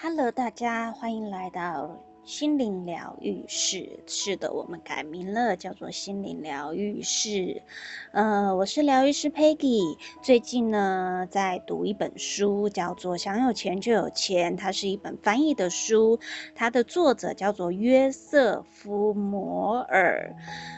Hello，大家欢迎来到心灵疗愈室。是的，我们改名了，叫做心灵疗愈室。呃，我是疗愈师 Peggy。最近呢，在读一本书，叫做《想有钱就有钱》，它是一本翻译的书，它的作者叫做约瑟夫·摩尔。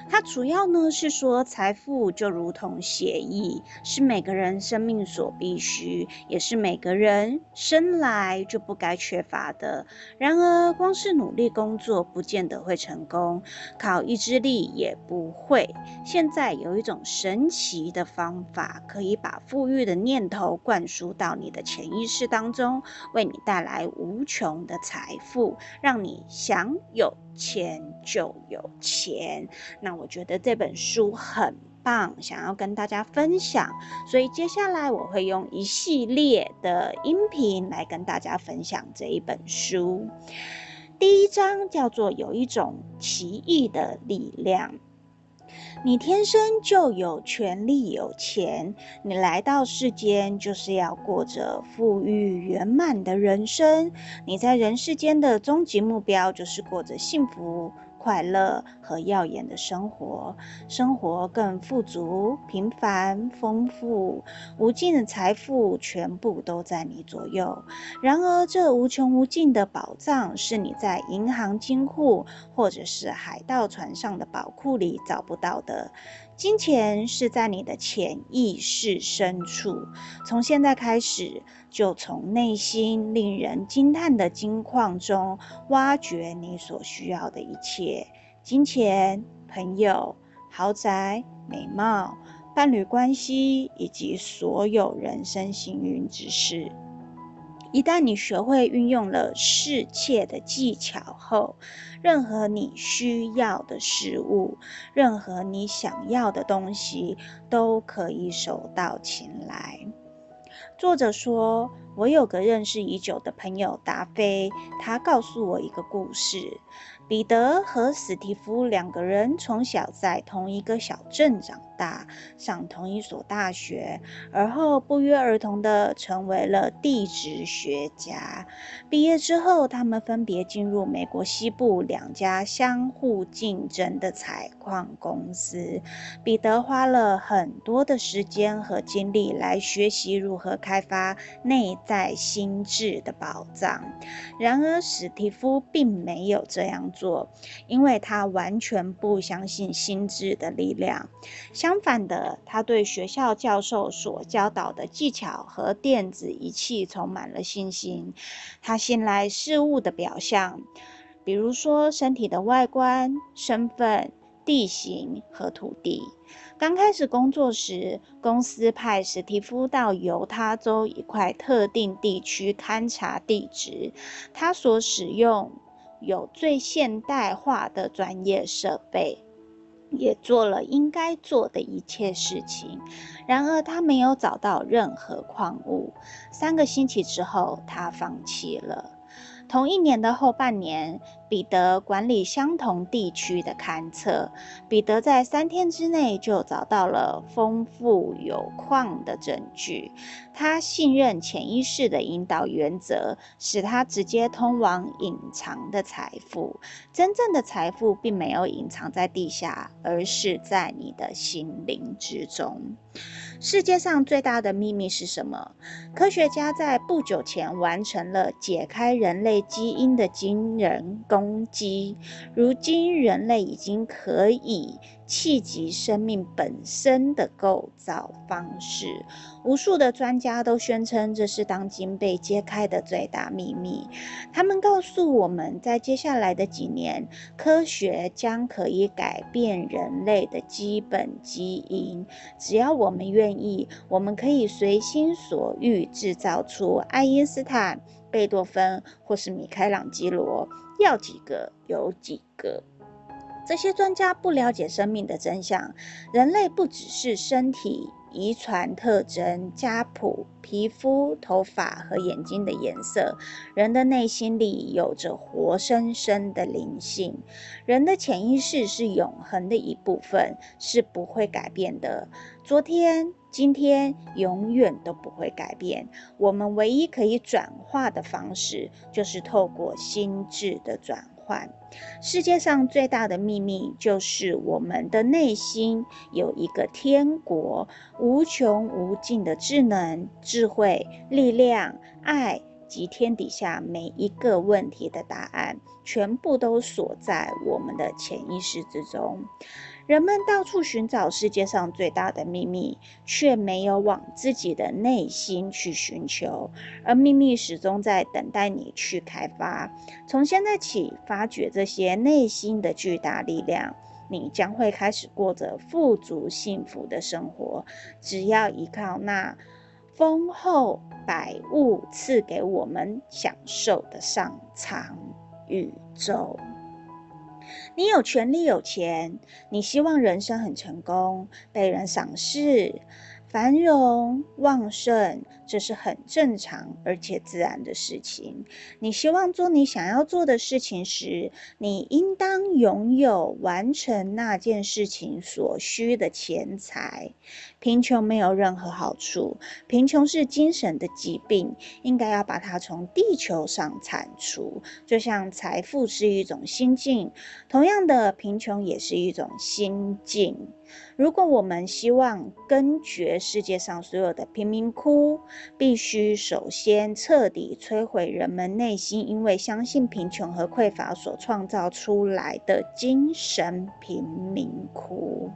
它主要呢是说，财富就如同协议，是每个人生命所必须，也是每个人生来就不该缺乏的。然而，光是努力工作不见得会成功，靠意志力也不会。现在有一种神奇的方法，可以把富裕的念头灌输到你的潜意识当中，为你带来无穷的财富，让你想有钱就有钱。那我觉得这本书很棒，想要跟大家分享，所以接下来我会用一系列的音频来跟大家分享这一本书。第一章叫做“有一种奇异的力量”。你天生就有权利有钱，你来到世间就是要过着富裕圆满的人生。你在人世间的终极目标就是过着幸福。快乐和耀眼的生活，生活更富足、平凡、丰富，无尽的财富全部都在你左右。然而，这无穷无尽的宝藏是你在银行金库或者是海盗船上的宝库里找不到的。金钱是在你的潜意识深处，从现在开始，就从内心令人惊叹的金矿中挖掘你所需要的一切：金钱、朋友、豪宅、美貌、伴侣关系，以及所有人生幸运之事。一旦你学会运用了世界的技巧后，任何你需要的事物，任何你想要的东西，都可以手到擒来。作者说，我有个认识已久的朋友达菲，他告诉我一个故事。彼得和史蒂夫两个人从小在同一个小镇长大，上同一所大学，而后不约而同地成为了地质学家。毕业之后，他们分别进入美国西部两家相互竞争的采矿公司。彼得花了很多的时间和精力来学习如何开发内在心智的宝藏，然而史蒂夫并没有这样做。因为他完全不相信心智的力量。相反的，他对学校教授所教导的技巧和电子仪器充满了信心。他信赖事物的表象，比如说身体的外观、身份、地形和土地。刚开始工作时，公司派史蒂夫到犹他州一块特定地区勘察地质，他所使用。有最现代化的专业设备，也做了应该做的一切事情。然而，他没有找到任何矿物。三个星期之后，他放弃了。同一年的后半年，彼得管理相同地区的勘测。彼得在三天之内就找到了丰富有矿的证据。他信任潜意识的引导原则，使他直接通往隐藏的财富。真正的财富并没有隐藏在地下，而是在你的心灵之中。世界上最大的秘密是什么？科学家在不久前完成了解开人类基因的惊人攻击。如今，人类已经可以。气及生命本身的构造方式，无数的专家都宣称这是当今被揭开的最大秘密。他们告诉我们在接下来的几年，科学将可以改变人类的基本基因。只要我们愿意，我们可以随心所欲制造出爱因斯坦、贝多芬或是米开朗基罗，要几个有几个。这些专家不了解生命的真相，人类不只是身体遗传特征、家谱、皮肤、头发和眼睛的颜色。人的内心里有着活生生的灵性。人的潜意识是永恒的一部分，是不会改变的。昨天、今天永远都不会改变。我们唯一可以转化的方式，就是透过心智的转世界上最大的秘密，就是我们的内心有一个天国，无穷无尽的智能、智慧、力量、爱及天底下每一个问题的答案，全部都锁在我们的潜意识之中。人们到处寻找世界上最大的秘密，却没有往自己的内心去寻求，而秘密始终在等待你去开发。从现在起，发掘这些内心的巨大力量，你将会开始过着富足幸福的生活。只要依靠那丰厚百物赐给我们享受的上苍宇宙。你有权利有钱，你希望人生很成功，被人赏识。繁荣旺盛，这是很正常而且自然的事情。你希望做你想要做的事情时，你应当拥有完成那件事情所需的钱财。贫穷没有任何好处，贫穷是精神的疾病，应该要把它从地球上铲除。就像财富是一种心境，同样的，贫穷也是一种心境。如果我们希望根绝世界上所有的贫民窟，必须首先彻底摧毁人们内心因为相信贫穷和匮乏所创造出来的精神贫民窟。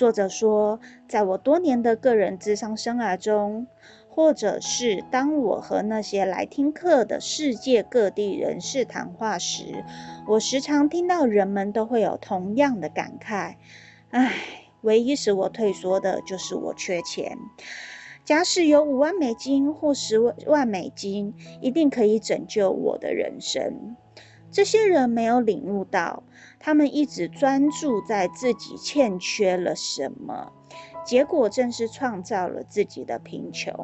作者说，在我多年的个人智商生涯中，或者是当我和那些来听课的世界各地人士谈话时，我时常听到人们都会有同样的感慨。唉，唯一使我退缩的就是我缺钱。假使有五万美金或十万美金，一定可以拯救我的人生。这些人没有领悟到，他们一直专注在自己欠缺了什么，结果正是创造了自己的贫穷。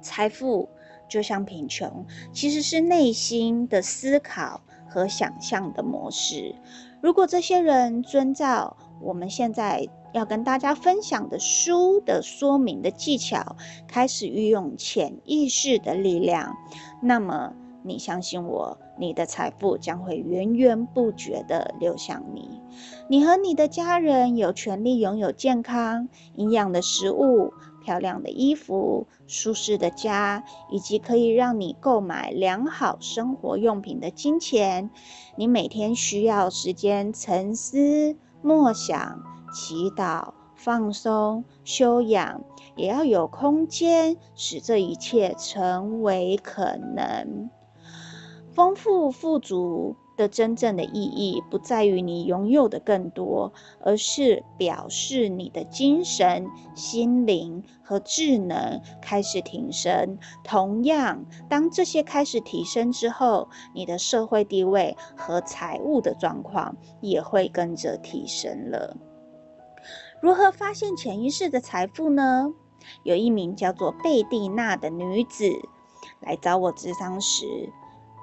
财富就像贫穷，其实是内心的思考和想象的模式。如果这些人遵照我们现在要跟大家分享的书的说明的技巧，开始运用潜意识的力量，那么你相信我，你的财富将会源源不绝地流向你。你和你的家人有权利拥有健康、营养的食物、漂亮的衣服、舒适的家，以及可以让你购买良好生活用品的金钱。你每天需要时间沉思。默想、祈祷、放松、修养，也要有空间，使这一切成为可能。丰富富足的真正的意义，不在于你拥有的更多，而是表示你的精神、心灵和智能开始提升。同样，当这些开始提升之后，你的社会地位和财务的状况也会跟着提升了。如何发现潜意识的财富呢？有一名叫做贝蒂娜的女子来找我咨商时。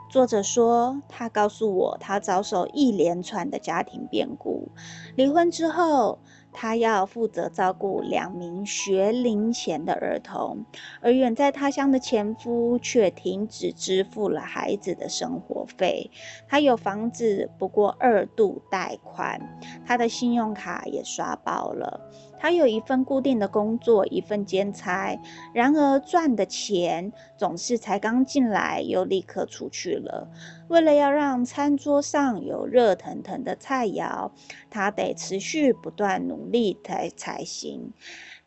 作者说，他告诉我，他遭受一连串的家庭变故。离婚之后，他要负责照顾两名学龄前的儿童，而远在他乡的前夫却停止支付了孩子的生活费。他有房子，不过二度贷款，他的信用卡也刷爆了。他有一份固定的工作，一份兼差，然而赚的钱总是才刚进来又立刻出去了。为了要让餐桌上有热腾腾的菜肴，他得持续不断努力才才行。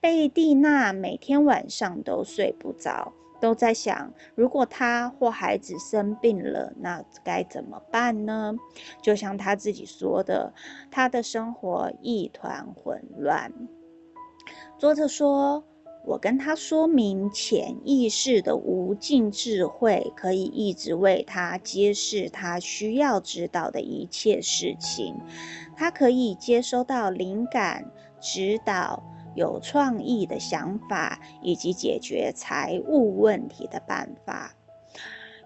贝蒂娜每天晚上都睡不着，都在想：如果他或孩子生病了，那该怎么办呢？就像他自己说的，他的生活一团混乱。作者说：“我跟他说明潜意识的无尽智慧，可以一直为他揭示他需要知道的一切事情。他可以接收到灵感、指导、有创意的想法，以及解决财务问题的办法。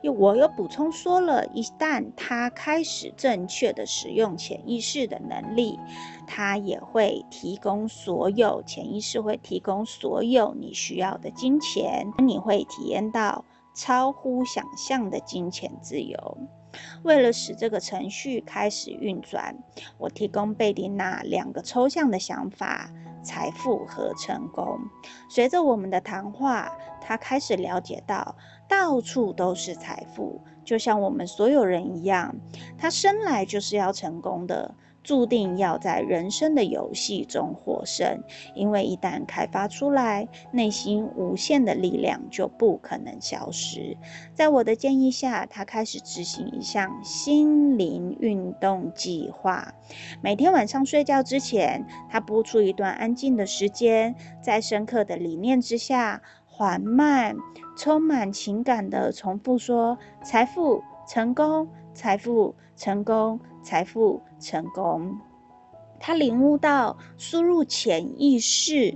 我又补充说了，一旦他开始正确的使用潜意识的能力，他也会提供所有潜意识会提供所有你需要的金钱，你会体验到超乎想象的金钱自由。为了使这个程序开始运转，我提供贝蒂娜两个抽象的想法：财富和成功。随着我们的谈话，他开始了解到，到处都是财富，就像我们所有人一样。他生来就是要成功的。注定要在人生的游戏中获胜，因为一旦开发出来，内心无限的力量就不可能消失。在我的建议下，他开始执行一项心灵运动计划。每天晚上睡觉之前，他拨出一段安静的时间，在深刻的理念之下，缓慢、充满情感的重复说：“财富、成功、财富、成功。”财富成功，他领悟到输入潜意识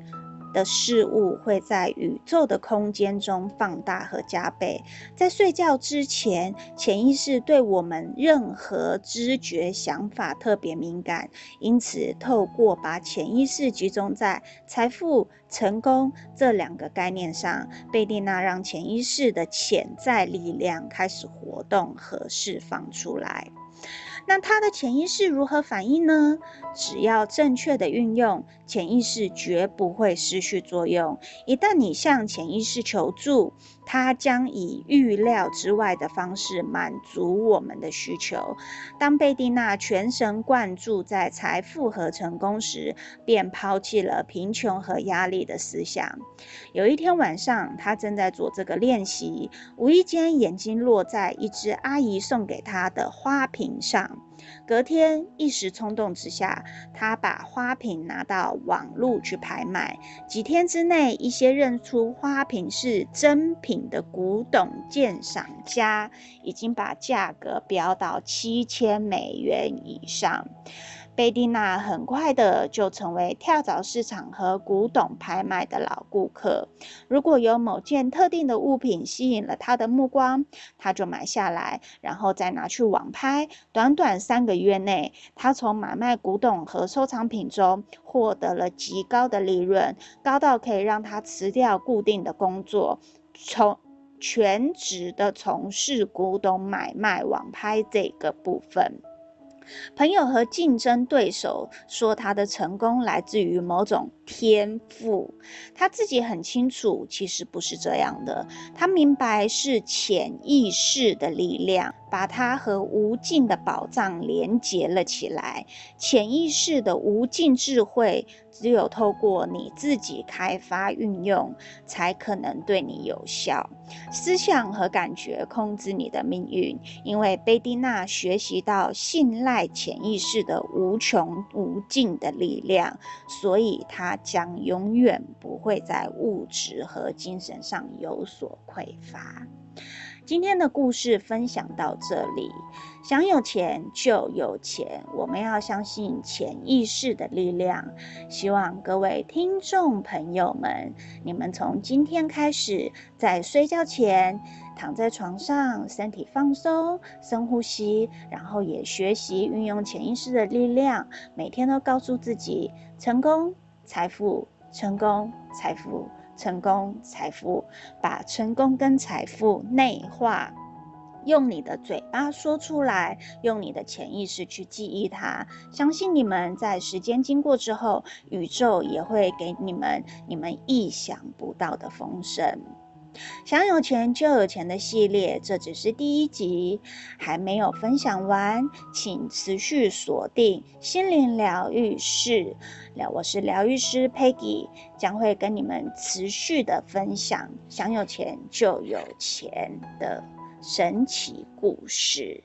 的事物会在宇宙的空间中放大和加倍。在睡觉之前，潜意识对我们任何知觉想法特别敏感，因此透过把潜意识集中在财富、成功这两个概念上，贝蒂娜让潜意识的潜在力量开始活动和释放出来。那他的潜意识如何反应呢？只要正确的运用，潜意识绝不会失去作用。一旦你向潜意识求助，它将以预料之外的方式满足我们的需求。当贝蒂娜全神贯注在财富和成功时，便抛弃了贫穷和压力的思想。有一天晚上，她正在做这个练习，无意间眼睛落在一只阿姨送给她的花瓶上。隔天，一时冲动之下，他把花瓶拿到网路去拍卖。几天之内，一些认出花瓶是真品的古董鉴赏家已经把价格飙到七千美元以上。贝蒂娜很快的就成为跳蚤市场和古董拍卖的老顾客。如果有某件特定的物品吸引了她的目光，她就买下来，然后再拿去网拍。短短三个月内，她从买卖古董和收藏品中获得了极高的利润，高到可以让她辞掉固定的工作，从全职的从事古董买卖网拍这个部分。朋友和竞争对手说他的成功来自于某种天赋，他自己很清楚，其实不是这样的。他明白是潜意识的力量把他和无尽的宝藏连接了起来。潜意识的无尽智慧，只有透过你自己开发运用，才可能对你有效。思想和感觉控制你的命运，因为贝蒂娜学习到信赖潜意识的无穷无尽的力量，所以她将永远不会在物质和精神上有所匮乏。今天的故事分享到这里。想有钱就有钱，我们要相信潜意识的力量。希望各位听众朋友们，你们从今天开始，在睡觉前躺在床上，身体放松，深呼吸，然后也学习运用潜意识的力量，每天都告诉自己：成功、财富、成功、财富。成功、财富，把成功跟财富内化，用你的嘴巴说出来，用你的潜意识去记忆它。相信你们在时间经过之后，宇宙也会给你们你们意想不到的丰盛。想有钱就有钱的系列，这只是第一集，还没有分享完，请持续锁定心灵疗愈室。我是疗愈师 Peggy，将会跟你们持续的分享想有钱就有钱的神奇故事。